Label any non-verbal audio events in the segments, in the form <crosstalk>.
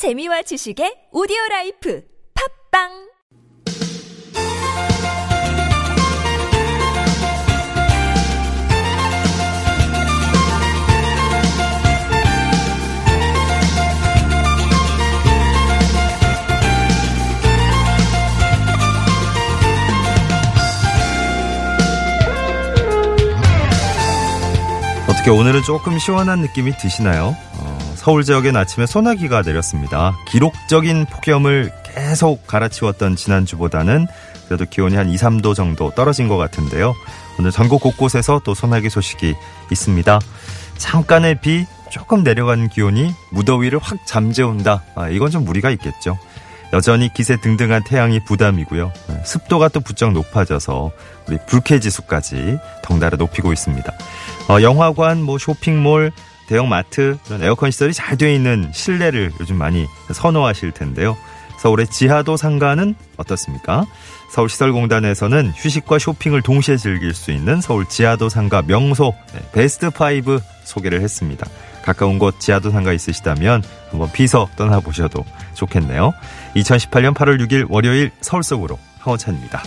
재미와 지식의 오디오 라이프 팝빵 어떻게 오늘은 조금 시원한 느낌이 드시나요? 어, 서울 지역엔 아침에 소나기가 내렸습니다. 기록적인 폭염을 계속 갈아치웠던 지난주보다는 그래도 기온이 한 2, 3도 정도 떨어진 것 같은데요. 오늘 전국 곳곳에서 또 소나기 소식이 있습니다. 잠깐의 비, 조금 내려간 기온이 무더위를 확 잠재운다. 아, 이건 좀 무리가 있겠죠. 여전히 기세 등등한 태양이 부담이고요. 네, 습도가 또 부쩍 높아져서 우리 불쾌지수까지 덩달아 높이고 있습니다. 어, 영화관, 뭐 쇼핑몰, 대형 마트 이런 에어컨 시설이 잘 되어 있는 실내를 요즘 많이 선호하실 텐데요. 서울의 지하도 상가는 어떻습니까? 서울시설공단에서는 휴식과 쇼핑을 동시에 즐길 수 있는 서울 지하도 상가 명소 네, 베스트 5 소개를 했습니다. 가까운 곳 지하도 상가 있으시다면 한번 비서 떠나보셔도 좋겠네요. 2018년 8월 6일 월요일 서울 속으로 황호찬입니다.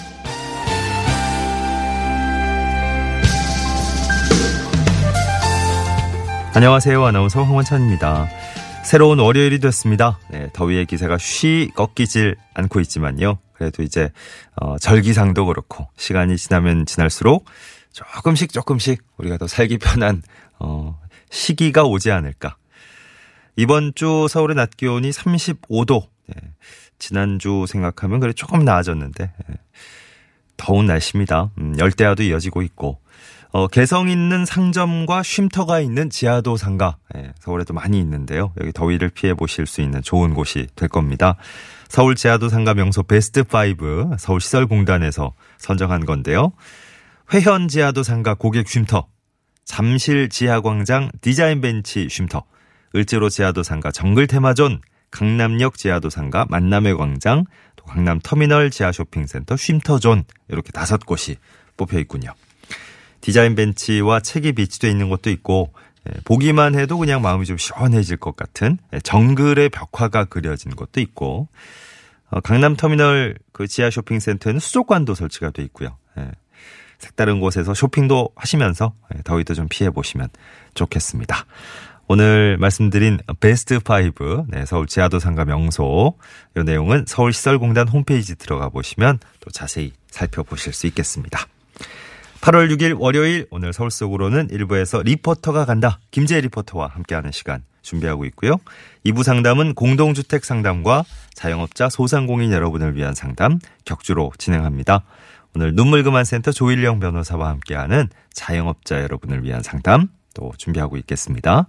안녕하세요. 아나운서 황원찬입니다. 새로운 월요일이 됐습니다. 네, 더위의 기세가 쉬 꺾이질 않고 있지만요. 그래도 이제 어, 절기상도 그렇고 시간이 지나면 지날수록 조금씩 조금씩 우리가 더 살기 편한 어, 시기가 오지 않을까. 이번 주 서울의 낮 기온이 35도. 네, 지난주 생각하면 그래 조금 나아졌는데 네, 더운 날씨입니다. 음, 열대야도 이어지고 있고 어, 개성 있는 상점과 쉼터가 있는 지하도 상가 예, 서울에도 많이 있는데요. 여기 더위를 피해 보실 수 있는 좋은 곳이 될 겁니다. 서울 지하도 상가 명소 베스트 5 서울시설공단에서 선정한 건데요. 회현 지하도 상가 고객 쉼터, 잠실 지하광장 디자인 벤치 쉼터, 을지로 지하도 상가 정글 테마존, 강남역 지하도 상가 만남의 광장, 또 강남 터미널 지하 쇼핑센터 쉼터존 이렇게 다섯 곳이 뽑혀 있군요. 디자인 벤치와 책이 비치되어 있는 것도 있고 예, 보기만 해도 그냥 마음이 좀 시원해질 것 같은 예, 정글의 벽화가 그려진 것도 있고 어, 강남 터미널 그 지하 쇼핑센터에는 수족관도 설치가 돼 있고요. 예, 색다른 곳에서 쇼핑도 하시면서 더위도 좀 피해 보시면 좋겠습니다. 오늘 말씀드린 베스트 5 네, 서울 지하도 상가 명소 이 내용은 서울시설공단 홈페이지 들어가 보시면 또 자세히 살펴보실 수 있겠습니다. 8월 6일 월요일 오늘 서울 속으로는 1부에서 리포터가 간다. 김재 리포터와 함께하는 시간 준비하고 있고요. 2부 상담은 공동주택 상담과 자영업자 소상공인 여러분을 위한 상담 격주로 진행합니다. 오늘 눈물그만 센터 조일령 변호사와 함께하는 자영업자 여러분을 위한 상담 또 준비하고 있겠습니다.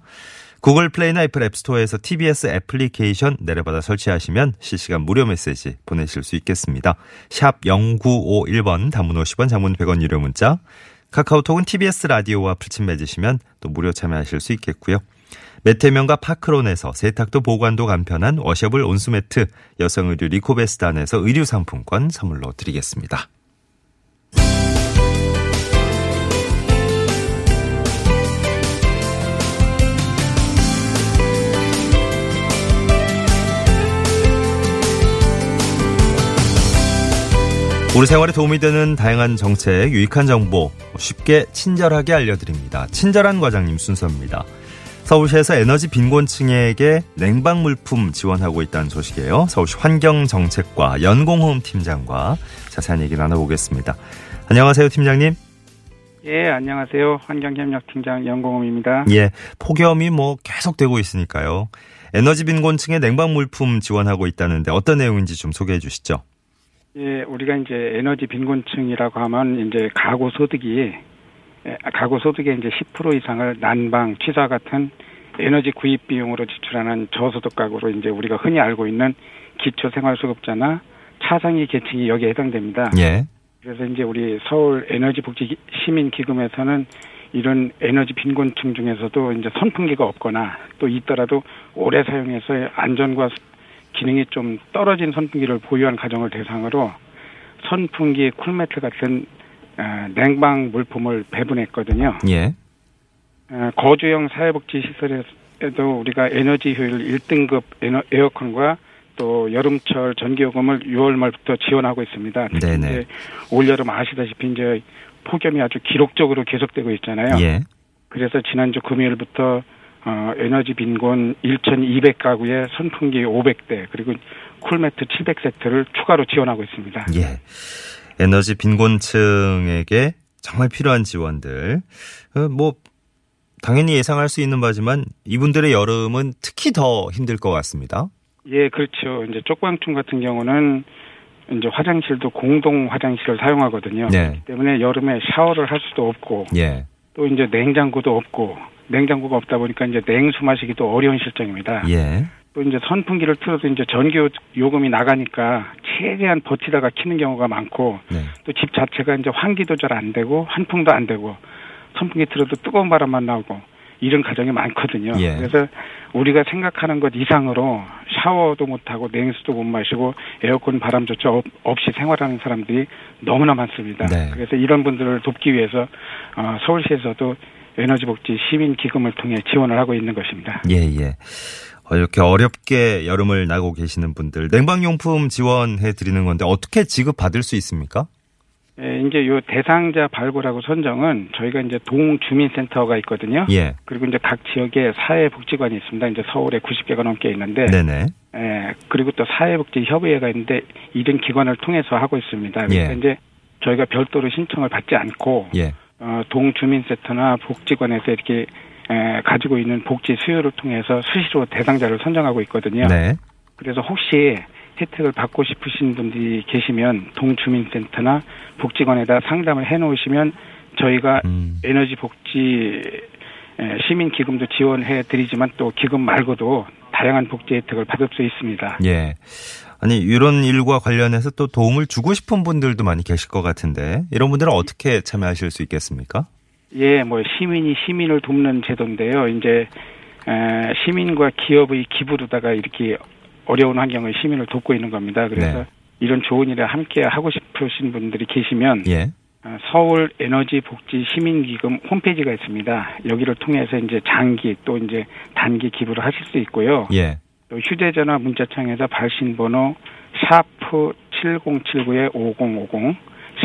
구글 플레이나 애플 앱스토어에서 TBS 애플리케이션 내려받아 설치하시면 실시간 무료 메시지 보내실 수 있겠습니다. 샵 0951번 단문 50원 장문 100원 유료 문자 카카오톡은 TBS 라디오와 플친 맺으시면 또 무료 참여하실 수 있겠고요. 메테면과 파크론에서 세탁도 보관도 간편한 washable 온수매트 여성 의류 리코베스단에서 의류 상품권 선물로 드리겠습니다. 우리 생활에 도움이 되는 다양한 정책, 유익한 정보 쉽게 친절하게 알려드립니다. 친절한 과장님 순서입니다. 서울시에서 에너지 빈곤층에게 냉방 물품 지원하고 있다는 소식이에요. 서울시 환경정책과 연공홈 팀장과 자세한 얘기 나눠보겠습니다. 안녕하세요, 팀장님. 예, 안녕하세요. 환경협력팀장 연공홈입니다. 예, 폭염이 뭐 계속되고 있으니까요. 에너지 빈곤층에 냉방 물품 지원하고 있다는데 어떤 내용인지 좀 소개해 주시죠. 예, 우리가 이제 에너지 빈곤층이라고 하면 이제 가구 소득이 예, 가구 소득의 이제 10% 이상을 난방, 취사 같은 에너지 구입 비용으로 지출하는 저소득 가구로 이제 우리가 흔히 알고 있는 기초 생활 수급자나 차상위 계층이 여기에 해당됩니다. 예. 그래서 이제 우리 서울 에너지 복지 시민 기금에서는 이런 에너지 빈곤층 중에서도 이제 선풍기가 없거나 또 있더라도 오래 사용해서 안전과 기능이 좀 떨어진 선풍기를 보유한 가정을 대상으로 선풍기, 쿨매트 같은 어, 냉방 물품을 배분했거든요. 예. 어, 거주형 사회복지 시설에 때도 우리가 에너지 효율 1등급 에어컨과 또 여름철 전기요금을 6월 말부터 지원하고 있습니다. 네네. 올 여름 아시다시피 이제 폭염이 아주 기록적으로 계속되고 있잖아요. 예. 그래서 지난주 금요일부터 어, 에너지 빈곤 1,200가구에 선풍기 500대 그리고 쿨매트 700세트를 추가로 지원하고 있습니다. 예. 에너지 빈곤층에게 정말 필요한 지원들. 어, 뭐 당연히 예상할 수 있는 바지만 이분들의 여름은 특히 더 힘들 것 같습니다. 예, 그렇죠. 이제 쪽방촌 같은 경우는 이제 화장실도 공동 화장실을 사용하거든요. 네. 때문에 여름에 샤워를 할 수도 없고 예. 또 이제 냉장고도 없고 냉장고가 없다 보니까 이제 냉수 마시기도 어려운 실정입니다. 예. 또 이제 선풍기를 틀어도 이제 전기 요금이 나가니까 최대한 버티다가 키는 경우가 많고 네. 또집 자체가 이제 환기도 잘 안 되고 환풍도 안 되고 선풍기 틀어도 뜨거운 바람만 나오고 이런 가정이 많거든요. 예. 그래서 우리가 생각하는 것 이상으로 샤워도 못하고 냉수도 못 마시고 에어컨 바람조차 없- 없이 생활하는 사람들이 너무나 많습니다. 네. 그래서 이런 분들을 돕기 위해서 어, 서울시에서도 에너지복지 시민 기금을 통해 지원을 하고 있는 것입니다. 예, 예. 어, 이렇게 어렵게 여름을 나고 계시는 분들 냉방용품 지원해 드리는 건데 어떻게 지급받을 수 있습니까? 예, 이제 요 대상자 발굴하고 선정은 저희가 이제 동주민센터가 있거든요. 예. 그리고 이제 각 지역에 사회복지관이 있습니다. 이제 서울에 90개가 넘게 있는데, 네네. 예, 그리고 또 사회복지협의회가 있는데 이런 기관을 통해서 하고 있습니다. 그래서 예. 이제 저희가 별도로 신청을 받지 않고 예. 어, 동주민센터나 복지관에서 이렇게 에, 가지고 있는 복지 수요를 통해서 수시로 대상자를 선정하고 있거든요. 네. 그래서 혹시 혜택을 받고 싶으신 분들이 계시면 동주민센터나 복지관에다 상담을 해놓으시면 저희가 음. 에너지 복지 에, 시민 기금도 지원해 드리지만 또 기금 말고도 다양한 복지 혜택을 받을 수 있습니다. 예. 아니 이런 일과 관련해서 또 도움을 주고 싶은 분들도 많이 계실 것 같은데 이런 분들은 어떻게 참여하실 수 있겠습니까? 예, 뭐 시민이 시민을 돕는 제도인데요. 이제 에, 시민과 기업의 기부로다가 이렇게 어려운 환경의 시민을 돕고 있는 겁니다. 그래서 네. 이런 좋은 일에 함께 하고 싶으신 분들이 계시면 예. 어, 서울 에너지 복지 시민기금 홈페이지가 있습니다. 여기를 통해서 이제 장기 또 이제 단기 기부를 하실 수 있고요. 예. 또 휴대전화 문자창에서 발신번호 샤프 7079에 5050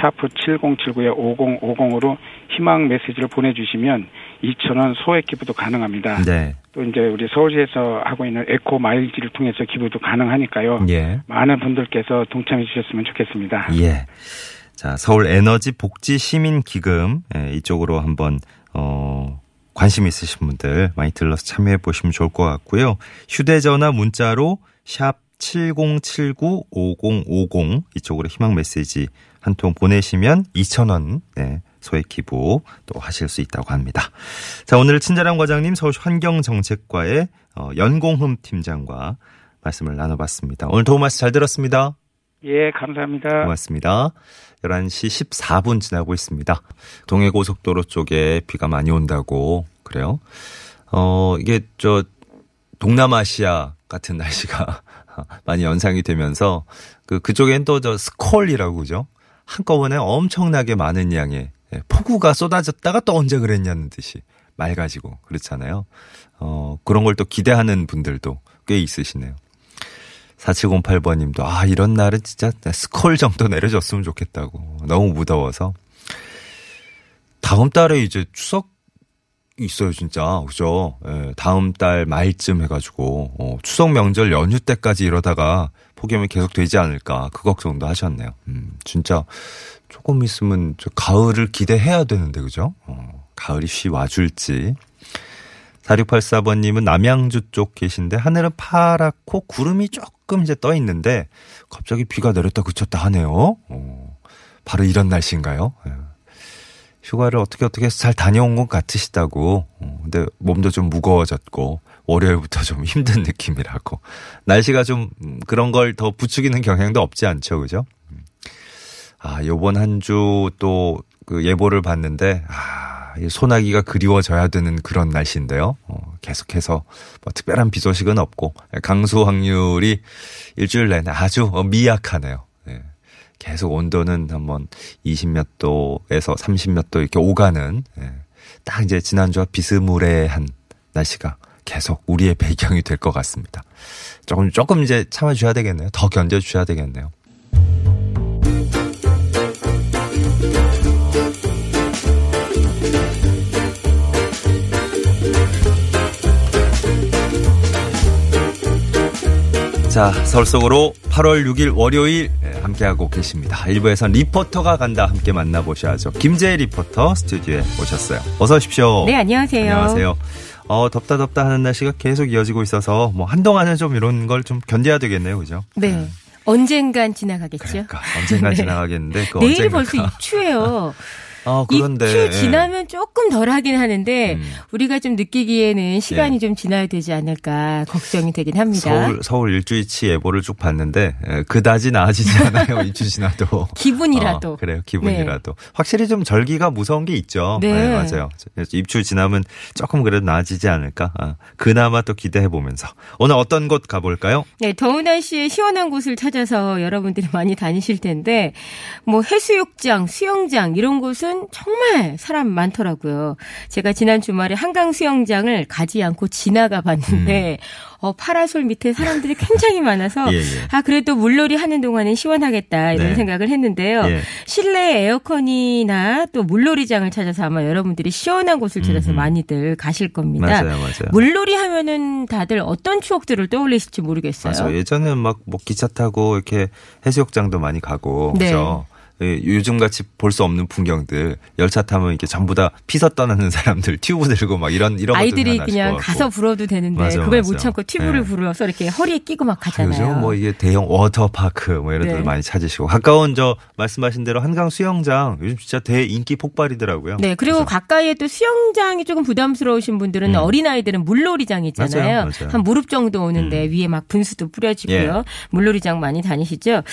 샤프 7079에 5050으로 희망 메시지를 보내주시면 2,000원 소액 기부도 가능합니다. 네. 또 이제 우리 서울시에서 하고 있는 에코 마일리지를 통해서 기부도 가능하니까요. 예. 많은 분들께서 동참해 주셨으면 좋겠습니다. 예. 자, 서울 에너지 복지 시민 기금 예, 이쪽으로 한번 어 관심 있으신 분들 많이 들러서 참여해 보시면 좋을 것 같고요. 휴대 전화 문자로 샵 70795050 이쪽으로 희망 메시지 한 통 보내시면 2,000원 네, 소액 기부 또 하실 수 있다고 합니다. 자, 오늘 친절한 과장님 서울시 환경정책과의 어, 연공흠 팀장과 말씀을 나눠봤습니다. 오늘 도움 말씀 잘 들었습니다. 예, 감사합니다. 고맙습니다. 11시 14분 지나고 있습니다. 동해고속도로 쪽에 비가 많이 온다고 그래요. 어, 이게 저 동남아시아 같은 <laughs> 날씨가 많이 연상이 되면서 그 그쪽엔 또 저 스콜이라고 그죠? 한꺼번에 엄청나게 많은 양의 예, 폭우가 쏟아졌다가 또 언제 그랬냐는 듯이 맑아지고 그렇잖아요. 어, 그런 걸 또 기대하는 분들도 꽤 있으시네요. 4708번 님도, 아, 이런 날은 진짜 스콜 정도 내려줬으면 좋겠다고. 너무 무더워서. 다음 달에 이제 추석 있어요, 진짜. 그죠? 예, 다음 달 말쯤 해가지고, 어, 추석 명절 연휴 때까지 이러다가 폭염이 계속 되지 않을까. 그 걱정도 하셨네요. 음, 진짜 조금 있으면 저 가을을 기대해야 되는데, 그죠? 어, 가을이 쉬 와줄지. 4684번님은 남양주 쪽 계신데 하늘은 파랗고 구름이 조금 이제 떠 있는데 갑자기 비가 내렸다 그쳤다 하네요. 어, 바로 이런 날씨인가요? 예. 휴가를 어떻게 어떻게 해서 잘 다녀온 것 같으시다고. 어, 근데 몸도 좀 무거워졌고 월요일부터 좀 힘든 느낌이라고. 날씨가 좀 음, 그런 걸 더 부추기는 경향도 없지 않죠, 그죠? 음. 아, 요번 한 주 또 그 예보를 봤는데 아, 이 소나기가 그리워져야 되는 그런 날씨인데요. 어, 계속해서 뭐 특별한 비 소식은 없고 강수 확률이 일주일 내내 아주 어, 미약하네요. 예. 계속 온도는 한번 20몇 도에서 30몇 도 이렇게 오가는 예. 딱 이제 지난주와 비스무레한 날씨가 계속 우리의 배경이 될 것 같습니다. 조금 조금 이제 참아주셔야 되겠네요. 더 견뎌주셔야 되겠네요. 자, 서울 속으로 8월 6일 월요일 예, 함께하고 계십니다. 1부에선 리포터가 간다 함께 만나보셔야죠. 김재희 리포터 스튜디오에 오셨어요. 어서 오십시오. 네, 안녕하세요. 안녕하세요. 어, 덥다 덥다 하는 날씨가 계속 이어지고 있어서 뭐 한동안은 좀 이런 걸 좀 견뎌야 되겠네요. 그죠? 네. 언젠간 지나가겠죠. 그러니까 언젠간 <laughs> 네. 지나가겠는데 그 내일이 언젠가가- 벌써 입추예요. <laughs> 어, 그런데 입추 지나면 조금 덜 하긴 하는데 음. 우리가 좀 느끼기에는 시간이 예. 좀 지나야 되지 않을까 걱정이 되긴 합니다. 서울 서울 일주일치 예보를 쭉 봤는데 에, 그다지 나아지지 <laughs> 않아요. 일주 지나도. 기분이라도. 어, 그래요. 기분이라도. 확실히 좀 절기가 무서운 게 있죠. 네. 맞아요. 그래서 입추 지나면 조금 그래도 나아지지 않을까. 아, 그나마 또 기대해 보면서 오늘 어떤 곳 가볼까요? 네, 더운 날씨에 시원한 곳을 찾아서 여러분들이 많이 다니실 텐데, 뭐 해수욕장, 수영장 이런 곳은 정말 사람 많더라고요. 제가 지난 주말에 한강 수영장을 가지 않고 지나가 봤는데, 어, 파라솔 밑에 사람들이 굉장히 많아서, 음. <laughs> 예, 예. 아, 그래도 물놀이 하는 동안은 시원하겠다 이런 네. 생각을 했는데요. 예. 실내 에어컨이나 또 물놀이장을 찾아서 아마 여러분들이 시원한 곳을 찾아서 음흠. 많이들 가실 겁니다. 맞아요, 맞아요. 물놀이 하면은 다들 어떤 추억들을 떠올리실지 모르겠어요. 맞아요. 예전에는 막뭐 기차 타고 이렇게 해수욕장도 많이 가고 네. 그죠. 예, 요즘 같이 볼 수 없는 풍경들 열차 타면 이렇게 전부 다 피서 떠나는 사람들 튜브 들고 막 이런 이런 아이들이 그냥. 가서 불어도 되는데 맞아요, 그걸 맞아요. 못 참고 튜브를 네. 불어서 이렇게 허리에 끼고 막 가잖아요. 요즘 뭐 이게 대형 워터파크 뭐 이런 데를 네. 많이 찾으시고 가까운 저 말씀하신 대로 한강 수영장 요즘 진짜 대인기 폭발이더라고요. 네, 그리고 그래서 가까이에 또 수영장이 조금 부담스러우신 분들은 음. 어린 아이들은 물놀이장 있잖아요. 맞아요. 음. 한 무릎 정도 오는데 위에 막 분수도 뿌려지고요. 예. 물놀이장 많이 다니시죠?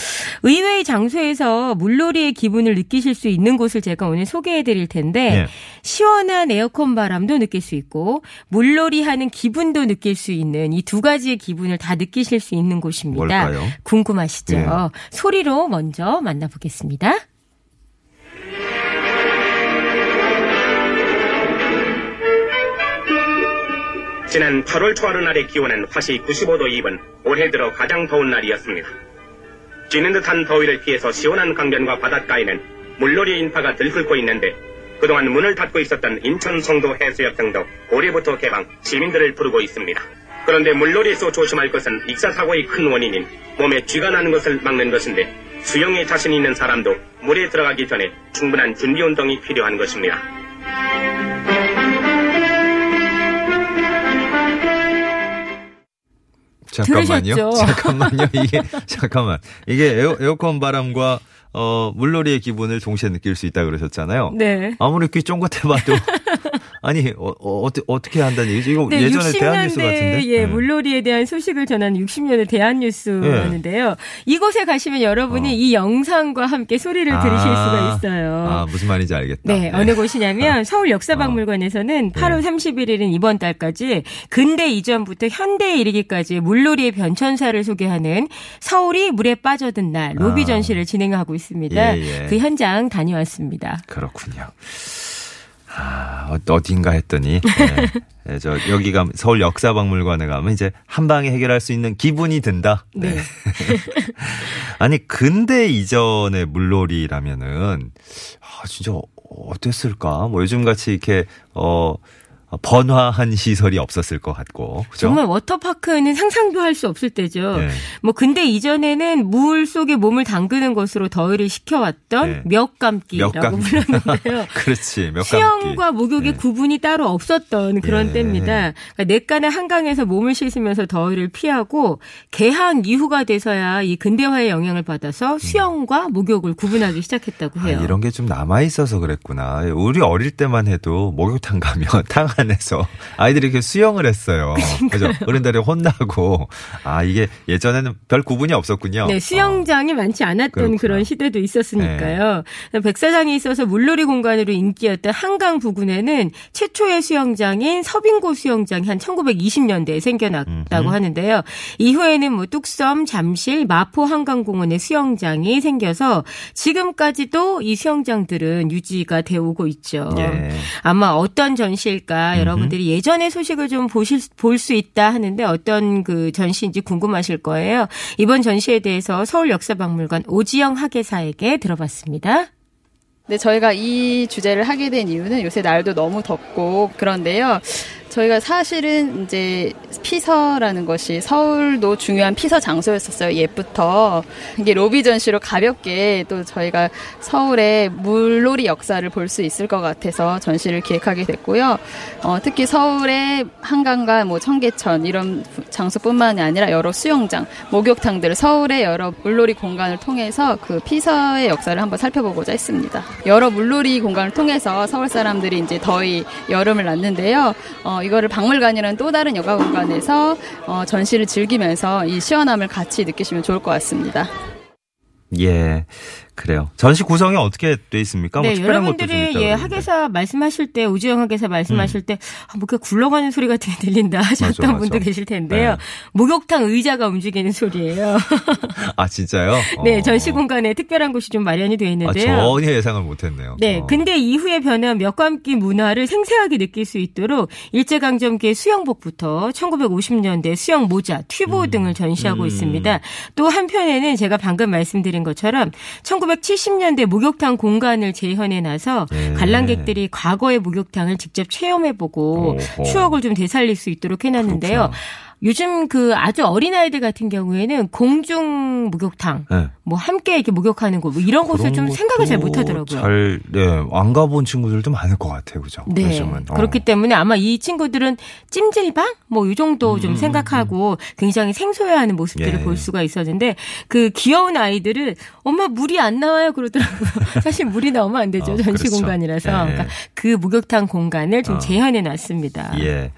의외의 장소에서 물놀이 의 기분을 느끼실 수 있는 곳을 제가 오늘 소개해 드릴 텐데 예. 시원한 에어컨 바람도 느낄 수 있고 물놀이 하는 기분도 느낄 수 있는 이 두 가지의 기분을 다 느끼실 수 있는 곳입니다. 뭘까요? 궁금하시죠? 예. 소리로 먼저 만나보겠습니다. 지난 8월 초하루 날의 기온은 화씨 95도 2분, 올해 들어 가장 더운 날이었습니다. 쥐는 듯한 더위를 피해서 시원한 강변과 바닷가에는 물놀이 인파가 들끓고 있는데 그동안 문을 닫고 있었던 인천 송도 해수욕 등도 올해부터 개방, 시민들을 부르고 있습니다. 그런데 물놀이에서 조심할 것은 익사사고의 큰 원인인 몸에 쥐가 나는 것을 막는 것인데 수영에 자신 있는 사람도 물에 들어가기 전에 충분한 준비 운동이 필요한 것입니다. 잠깐만요. 들으셨죠? <laughs> 잠깐만요. 이게 잠깐만. 이게 에어, 에어 컨 바람과 어 물놀이의 기분을 동시에 느낄 수 있다 그러셨잖아요. 네. 아무리 귀 쫑긋해봐도 <laughs> 아니 어, 어, 어떻게 한다는 얘기죠? 이거 네, 예전에 60년대 대한뉴스 같은데. 예, 네. 물놀이에 대한 소식을 전하는 60년대 대한뉴스였는데요. 이곳에 가시면 여러분이 어. 이 영상과 함께 소리를 아. 들으실 수가 있어요. 아 무슨 말인지 알겠다. 네, 어느 곳이냐면 <laughs> 서울 역사박물관에서는 8월 31일인 이번 달까지 근대 이전부터 현대에 이르기까지 물놀이의 변천사를 소개하는 서울이 물에 빠져든 날 로비 아. 전시를 진행하고 있습니다. 예, 예. 그 현장 다녀왔습니다. 그렇군요. 아, 어- 어딘가 했더니 네. <laughs> 네, 저 여기 가면 서울 역사박물관에 가면 이제 한 방에 해결할 수 있는 기분이 든다. 네. <laughs> 아니 근대 이전의 물놀이라면은 아 진짜 어땠을까? 뭐 요즘 같이 이렇게 어 번화한 시설이 없었을 것 같고 그죠? 정말 워터파크는 상상도 할 수 없을 때죠. 네. 뭐 근데 이전에는 물 속에 몸을 담그는 것으로 더위를 식혀왔던 네. 몇감기라고 몇감기. 불렀는데요. <laughs> 그렇지 몇 수영과 목욕의 네. 구분이 따로 없었던 그런 예. 때입니다. 그러니까 내가는 한강에서 몸을 씻으면서 더위를 피하고 개항 이후가 돼서야 이 근대화의 영향을 받아서 수영과 목욕을 구분하기 시작했다고 아, 해요. 이런 게 좀 남아 있어서 그랬구나. 우리 어릴 때만 해도 목욕탕 가면 <laughs> 탕 안에서 아이들이 이렇게 수영을 했어요. 그죠? 어른들이 혼나고 아 이게 예전에는 별 구분이 없었군요. 네, 수영장이 많지 않았던 그렇구나. 그런 시대도 있었으니까요. 백사장에 있어서 물놀이 공간으로 인기였던 한강 부근에는 최초의 수영장인 서빙고 수영장이 한 1920년대에 생겨났다고 음흠. 하는데요. 이후에는 뭐 뚝섬, 잠실, 마포 한강공원의 수영장이 생겨서 지금까지도 이 수영장들은 유지가 되어 오고 있죠. 예. 아마 어떤 전시일까 보니까 여러분들이 예전의 소식을 좀 보실 볼 수 있다 하는데 어떤 그 전시인지 궁금하실 거예요. 이번 전시에 대해서 서울 역사박물관 오지영 학예사에게 들어봤습니다. 네, 저희가 이 주제를 하게 된 이유는 요새 날도 너무 덥고 그런데요. 저희가 사실은 이제 피서라는 것이 서울도 중요한 피서 장소였었어요. 옛부터. 이게 로비 전시로 가볍게 또 저희가 서울의 물놀이 역사를 볼 수 있을 것 같아서 전시를 기획하게 됐고요. 어, 특히 서울의 한강과 뭐 청계천 이런 장소뿐만이 아니라 여러 수영장, 목욕탕들, 서울의 여러 물놀이 공간을 통해서 그 피서의 역사를 한번 살펴보고자 했습니다. 여러 물놀이 공간을 통해서 서울 사람들이 이제 더위 여름을 났는데요. 어, 이거를 박물관이라는 또 다른 여가 공간에서 어, 전시를 즐기면서 이 시원함을 같이 느끼시면 좋을 것 같습니다. 예. 그래요. 전시 구성이 어떻게 돼 있습니까? 뭐 네, 좀 여러분들이 예. 학예사 말씀하실 때 우주영 학예사 말씀하실 때 아, 뭔가 굴러가는 소리 같은 게 들린다 하셨던 맞아, 맞아. 분도 계실 텐데요. 네. 목욕탕 의자가 움직이는 소리예요. <laughs> 아 진짜요? <laughs> 네, 어. 전시 공간에 특별한 곳이 좀 마련이 되어 아, 있는데요. 전혀 예상을 못했네요. 네, 어. 근데 이후에 변한 몇감기 문화를 생생하게 느낄 수 있도록 일제강점기의 수영복부터 1950년대 수영 모자, 튜브 등을 전시하고 음. 있습니다. 또 한편에는 제가 방금 말씀드린 것처럼 1970년대 목욕탕 공간을 재현해 놔서 예. 관람객들이 과거의 목욕탕을 직접 체험해보고 오호. 추억을 좀 되살릴 수 있도록 해놨는데요. 그렇구나. 요즘 그 아주 어린 아이들 같은 경우에는 공중 목욕탕, 네. 뭐 함께 이렇게 목욕하는 곳, 뭐 이런 곳을 좀 생각을 잘 못하더라고요. 잘, 네, 안 가본 친구들도 많을 것 같아요, 그죠? 네. 요즘은. 어. 그렇기 때문에 아마 이 친구들은 찜질방 뭐 이 정도 좀 음, 생각하고 굉장히 생소해하는 모습들을 예. 볼 수가 있었는데 그 귀여운 아이들은 엄마 물이 안 나와요 그러더라고요. <laughs> 사실 물이 나오면 안 되죠 어, 전시 그렇죠. 공간이라서 예. 그러니까 그 목욕탕 공간을 좀 어. 재현해 놨습니다. 예.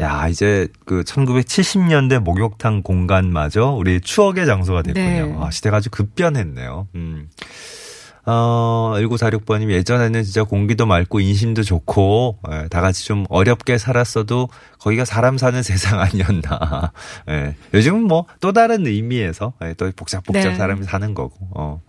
야, 이제 그 1970 년대 목욕탕 공간마저 우리 추억의 장소가 됐군요. 네. 아, 시대가 아주 급변했네요. 음. 어, 1946번님 예전에는 진짜 공기도 맑고 인심도 좋고 예, 다 같이 좀 어렵게 살았어도 거기가 사람 사는 <laughs> 세상 아니었나. 예, 요즘은 뭐 또 다른 의미에서 예, 또 복잡복잡 네. 사람이 사는 거고. 어.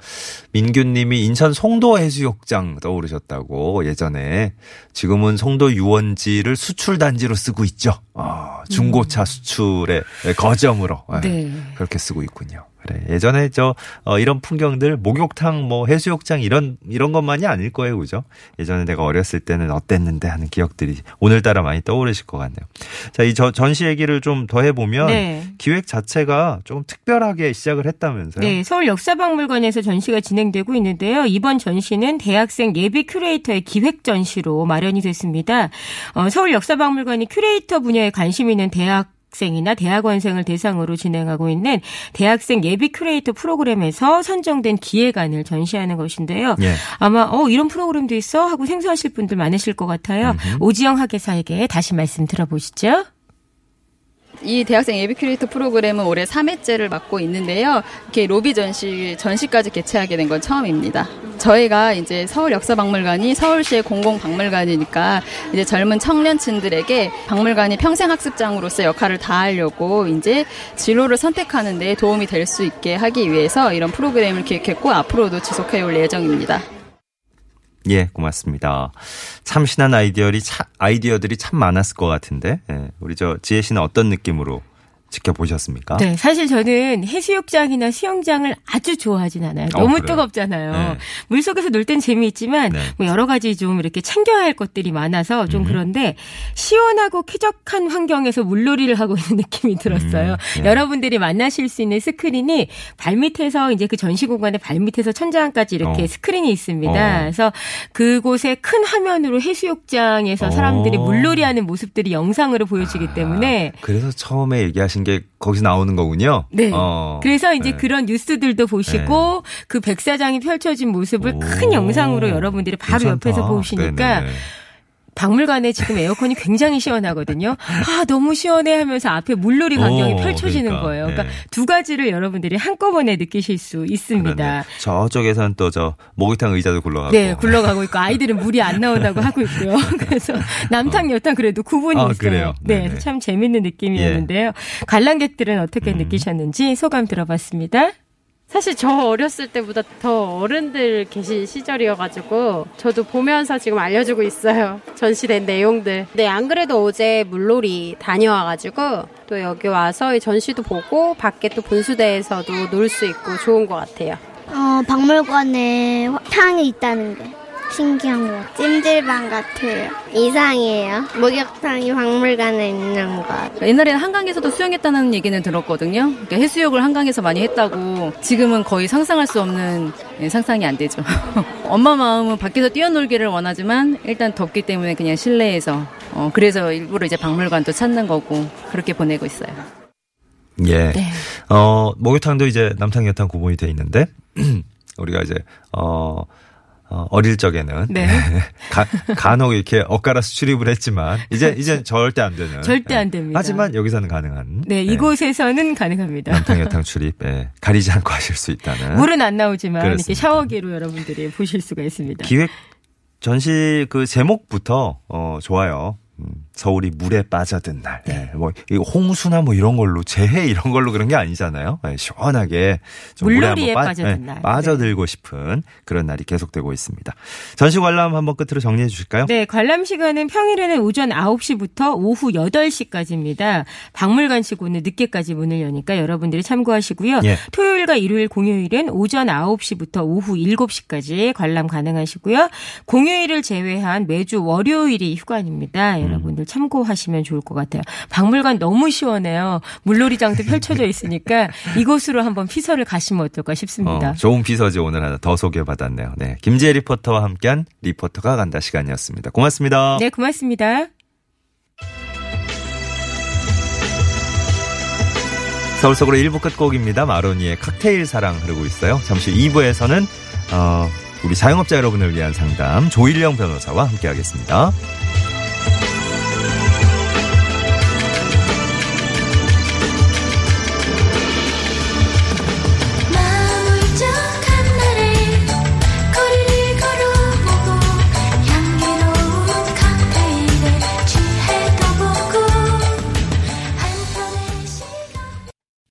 민규님이 인천 송도 해수욕장 떠오르셨다고 예전에 지금은 송도 유원지를 수출 단지로 쓰고 있죠. 어, 중고차 수출의 거점으로 예, 네. 그렇게 쓰고 있군요. 그래 예전에 저 어, 이런 풍경들 목욕탕 뭐 해수욕장 이런 이런 것만이 아닐 거예요, 그죠? 예전에 내가 어렸을 때는 어땠는데 하는 기억들이 오늘따라 많이 떠오르실 것 같네요. 자, 이 저 전시 얘기를 좀 더 해 보면 네. 기획 자체가 좀 특별하게 시작을 했다면서요? 네, 서울 역사박물관에서 전시가 진행되고 있는데요. 이번 전시는 대학생 예비 큐레이터의 기획 전시로 마련이 됐습니다. 어, 서울 역사박물관이 큐레이터 분야에 관심 있는 대학생이나 대학원생을 대상으로 진행하고 있는 대학생 예비 큐레이터 프로그램에서 선정된 기획안을 전시하는 것인데요. 예. 아마 어 이런 프로그램도 있어 하고 생소하실 분들 많으실 것 같아요. 오지영 학예사에게 다시 말씀 들어보시죠. 이 대학생 예비 큐레이터 프로그램은 올해 3회째를 맞고 있는데요. 이렇게 로비 전시, 전시까지 개최하게 된 건 처음입니다. 저희가 이제 서울 역사박물관이 서울시의 공공박물관이니까 이제 젊은 청년층들에게 박물관이 평생학습장으로서 역할을 다하려고 이제 진로를 선택하는 데 도움이 될 수 있게 하기 위해서 이런 프로그램을 기획했고 앞으로도 지속해 올 예정입니다. 예, 고맙습니다. 참신한 아이디어들이 참, 아이디어들이 참 많았을 것 같은데, 예, 우리 저 지혜 씨는 어떤 느낌으로 지켜보셨습니까? 네, 사실 저는 해수욕장이나 수영장을 아주 좋아하진 않아요. 어, 너무 그래요? 뜨겁잖아요. 네. 물 속에서 놀 땐 재미있지만 네. 뭐 여러 가지 좀 이렇게 챙겨야 할 것들이 많아서 좀 음. 그런데 시원하고 쾌적한 환경에서 물놀이를 하고 <laughs> 있는 느낌이 들었어요. 음, 예. 여러분들이 만나실 수 있는 스크린이 발밑에서 이제 그 전시 공간의 발밑에서 천장까지 이렇게 어. 스크린이 있습니다. 어. 그래서 그곳에 큰 화면으로 해수욕장에서 사람들이 어. 물놀이하는 모습들이 영상으로 보여지기 때문에 아, 그래서 처음에 얘기하신 게 거기서 나오는 거군요. 네. 어, 그래서 이제 네. 그런 뉴스들도 보시고 그 백사장이 펼쳐진 모습을 오, 큰 영상으로 여러분들이 바로 괜찮다. 옆에서 보시니까 네네네. 박물관에 지금 에어컨이 굉장히 시원하거든요. 아, 너무 시원해 하면서 앞에 물놀이 광경이 오, 펼쳐지는 그러니까, 거예요. 그러니까 네. 두 가지를 여러분들이 한꺼번에 느끼실 수 있습니다. 그러네. 저쪽에서는 또 저 목욕탕 의자도 굴러가고. 네, 굴러가고 있고 아이들은 물이 안 나온다고 하고 있고요. <laughs> 그래서 남탕 여탕 그래도 구분이 아, 있어요. 그래요? 네. 예. 참 재밌는 느낌이었는데요. 관람객들은 어떻게 음. 느끼셨는지 소감 들어봤습니다. 사실 저 어렸을 때보다 더 어른들 계신 시절이어가지고 저도 보면서 지금 알려주고 있어요. 전시된 내용들. 네, 안 그래도 어제 물놀이 다녀와가지고 또 여기 와서 이 전시도 보고 밖에 또 분수대에서도 놀 수 있고 좋은 것 같아요. 어, 박물관에 향이 있다는 게 신기한 것. 찜질방 같아요. 이상해요. 목욕탕이 박물관에 있는 것. 옛날에는 한강에서도 수영했다는 얘기는 들었거든요. 그러니까 해수욕을 한강에서 많이 했다고 지금은 거의 상상할 수 없는 예, 상상이 안 되죠. <laughs> 엄마 마음은 밖에서 뛰어놀기를 원하지만 일단 덥기 때문에 그냥 실내에서 어, 그래서 일부러 이제 박물관도 찾는 거고 그렇게 보내고 있어요. 예. 네. 어, 목욕탕도 이제 남탕 여탕 구분이 돼 있는데 <clears throat> 우리가 이제 어 어, 어릴 적에는 네. <laughs> 가, 간혹 이렇게 엇갈아서 출입을 했지만 이제 이제 절대 안 되는 절대 안 예. 됩니다. 하지만 여기서는 가능한 네, 예. 이곳에서는 가능합니다. 남탕 여탕 출입 예. 가리지 않고 하실 수 있다는 물은 안 나오지만 이렇게 그렇습니다. 샤워기로 여러분들이 보실 수가 있습니다. 기획 전시 그 제목부터 어 좋아요. 음, 서울이 물에 빠져든 날. 네. 예, 뭐 홍수나 뭐 이런 걸로 재해 이런 걸로 그런 게 아니잖아요. 예, 시원하게 좀 물에 한번 빠- 빠져든 예, 날. 빠져들고 싶은 그런 날이 계속되고 있습니다. 전시 관람 한번 끝으로 정리해 주실까요? 네, 관람 시간은 평일에는 오전 9시부터 오후 8시까지입니다. 박물관치고는 늦게까지 문을 여니까 여러분들이 참고하시고요. 예. 토요일과 일요일, 공휴일은 오전 9시부터 오후 7시까지 관람 가능하시고요. 공휴일을 제외한 매주 월요일이 휴관입니다. 여러분들 참고하시면 좋을 것 같아요. 박물관 너무 시원해요. 물놀이장도 펼쳐져 있으니까 <laughs> 이곳으로 한번 피서를 가시면 어떨까 싶습니다. 어, 좋은 비서지 오늘 하나 더 소개받았네요. 네. 김지혜 리포터와 함께한 리포터가 간다 시간이었습니다. 고맙습니다. 네, 고맙습니다. 서울 속으로 1부 끝곡입니다. 마로니의 칵테일 사랑 흐르고 있어요. 잠시 후 2부에서는 어, 우리 자영업자 여러분을 위한 상담 조일령 변호사와 함께하겠습니다.